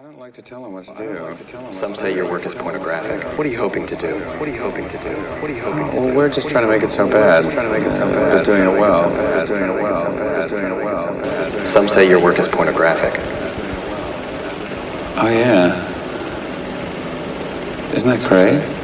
I don't like to tell him what to do. Like to Some say your work is pornographic. What are you hoping to do? What are you hoping to do? What are you hoping to do? Well, we're just trying to make it so bad. Trying to make it so bad. But doing it well. But doing it well. But doing it well. Some say your work is pornographic. Oh yeah. Isn't that great?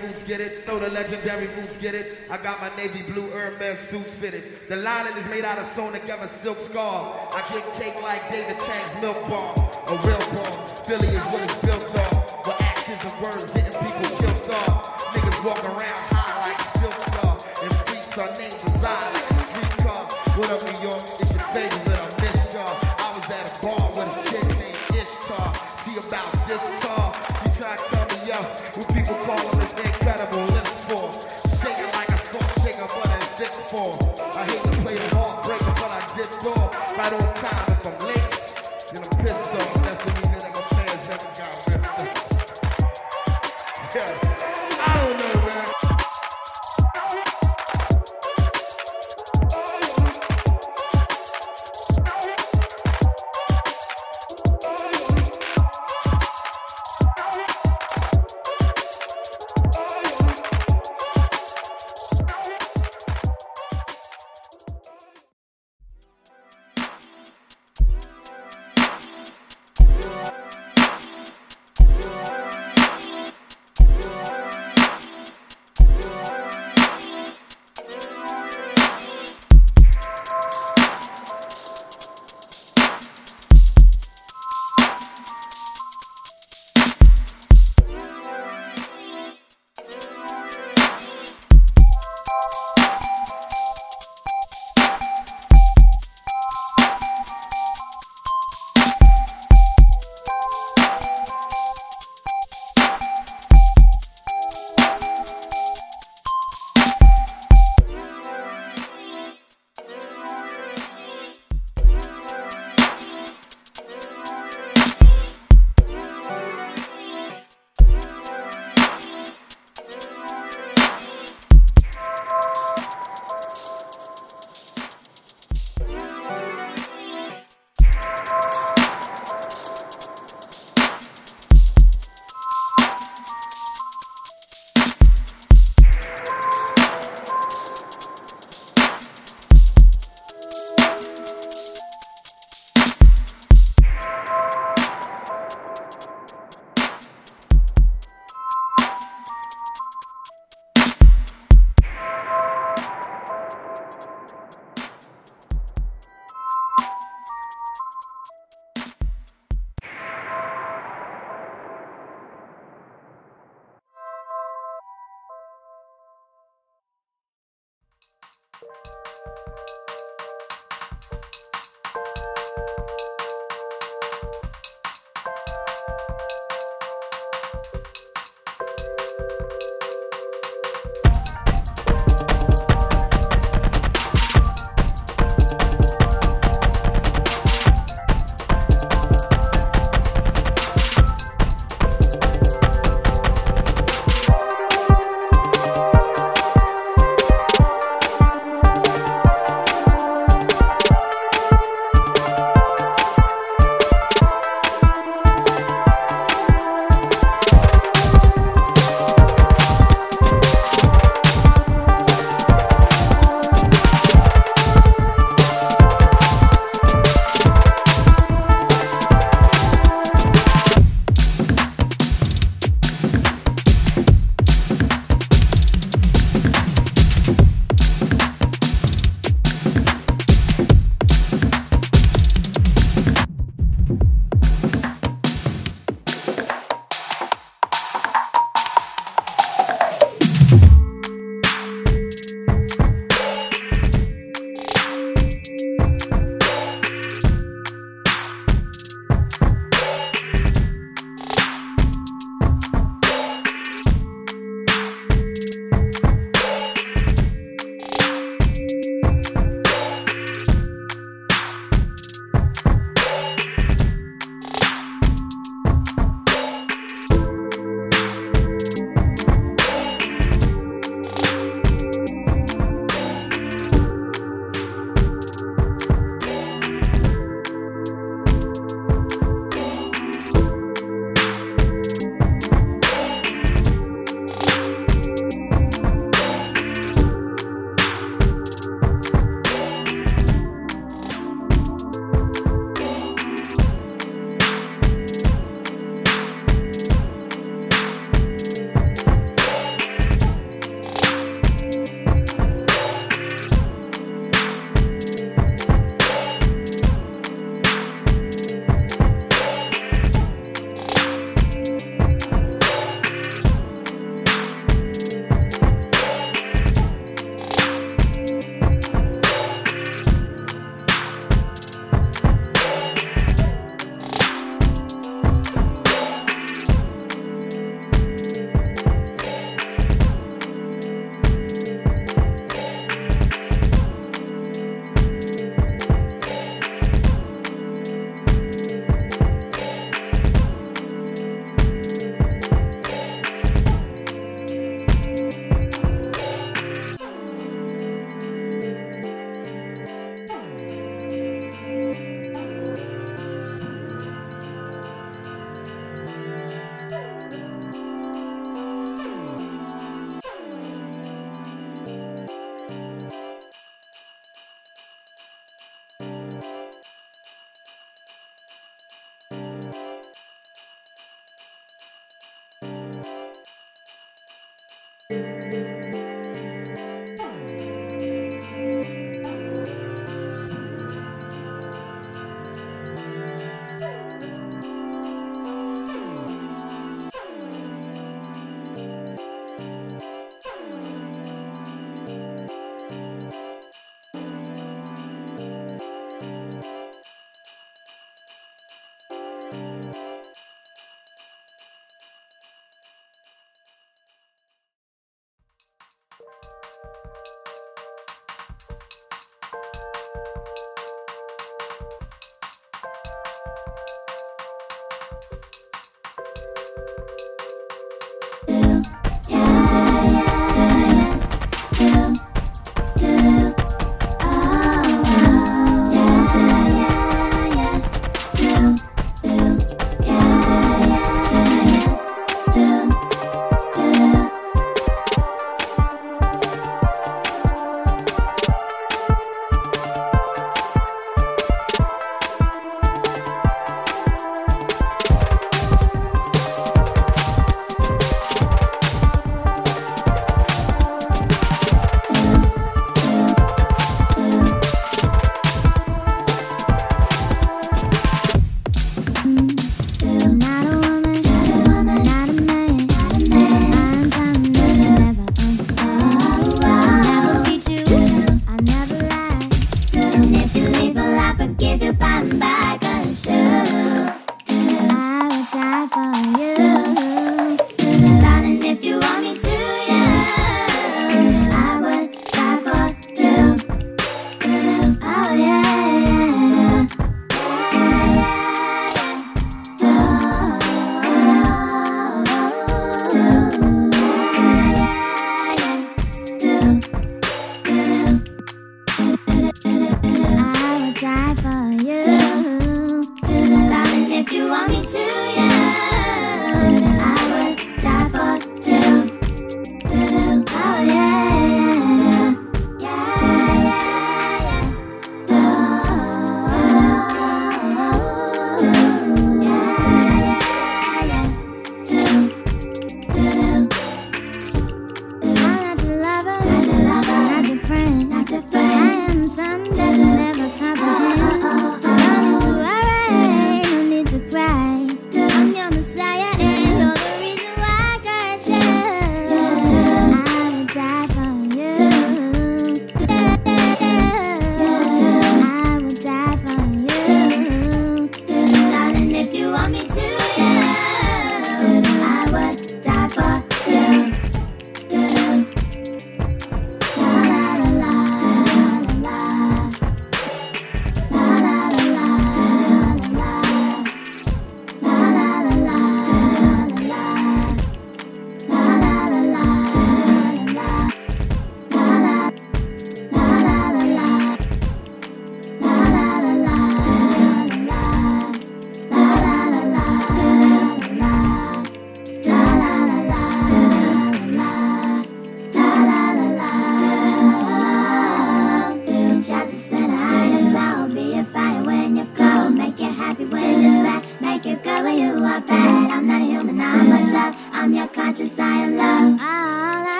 Boots, get it. Throw the legendary boots, get it. I got my navy blue Hermes suits fitted. The lining is made out of sewn together silk scarves. I get cake like David Chang's milk bar, a real bar. Philly is what it's built on. With actions and words getting people killed off. Niggas walk around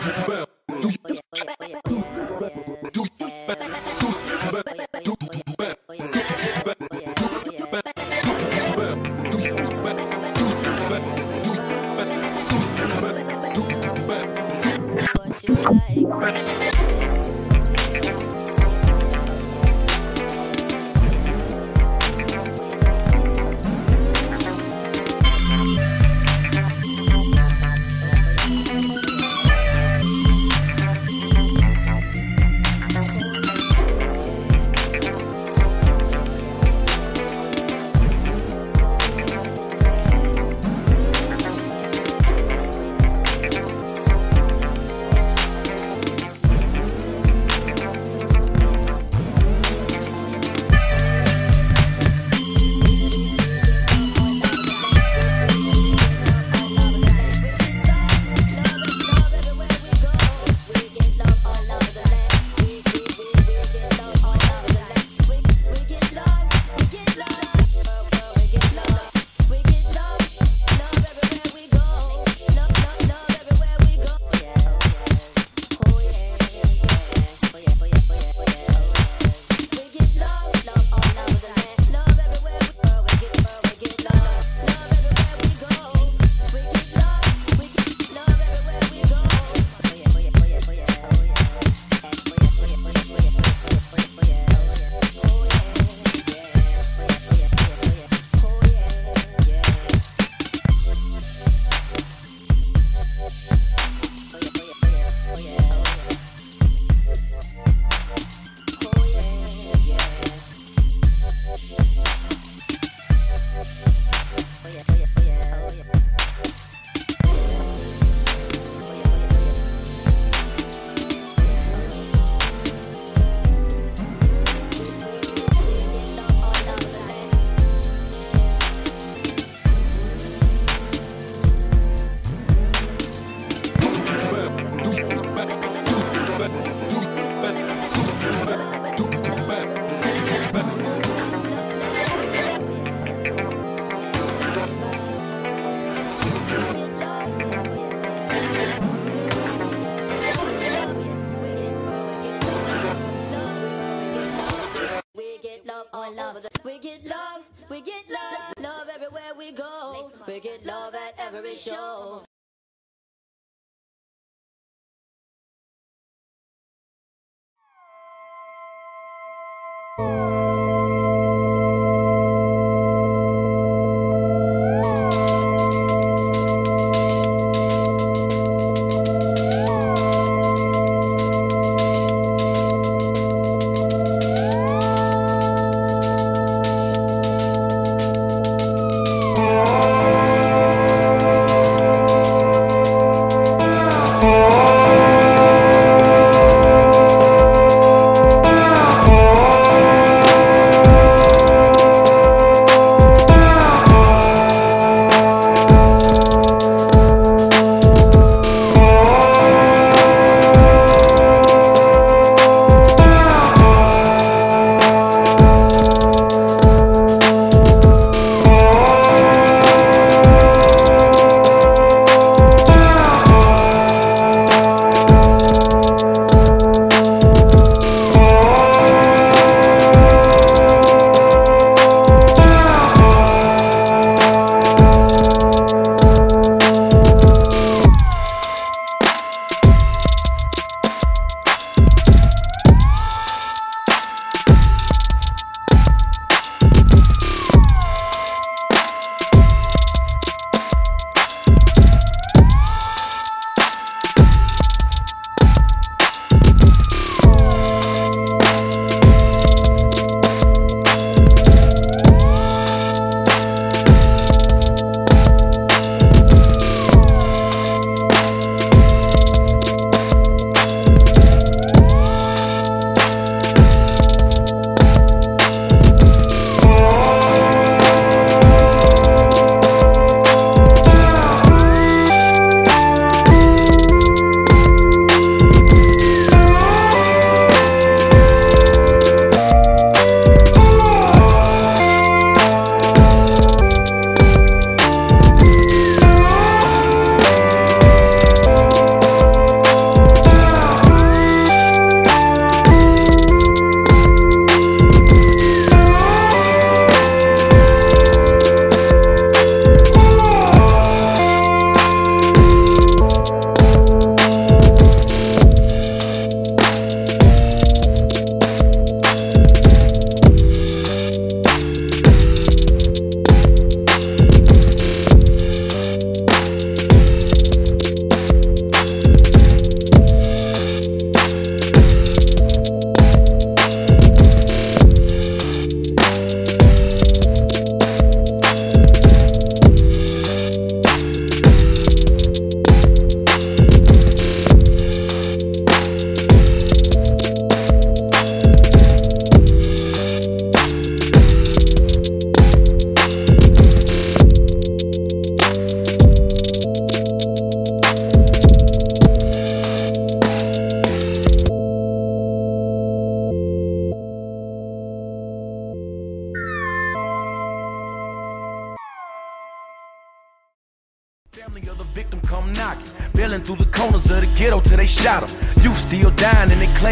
bell.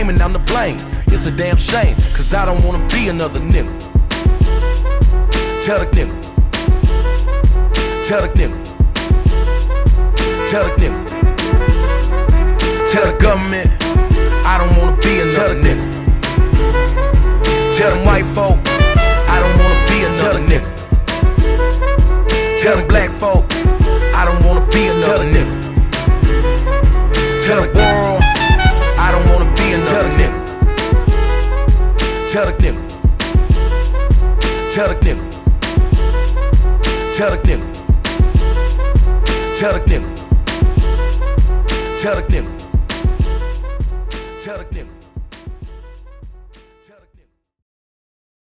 And I'm to blame. It's a damn shame, cause I don't wanna be another nigga. Tell the nigga. Tell the nigga. Tell the nigga. Tell the government I don't wanna be another nigga. Tell them white folk I don't wanna be another nigga. Tell them black folk I don't wanna be another nigga. Tell the world wanna be another nigga. Tell the nigga. Tell the nigga. Tell the nigga. Tell the nigga. Tell the nigga. Tell the nigga.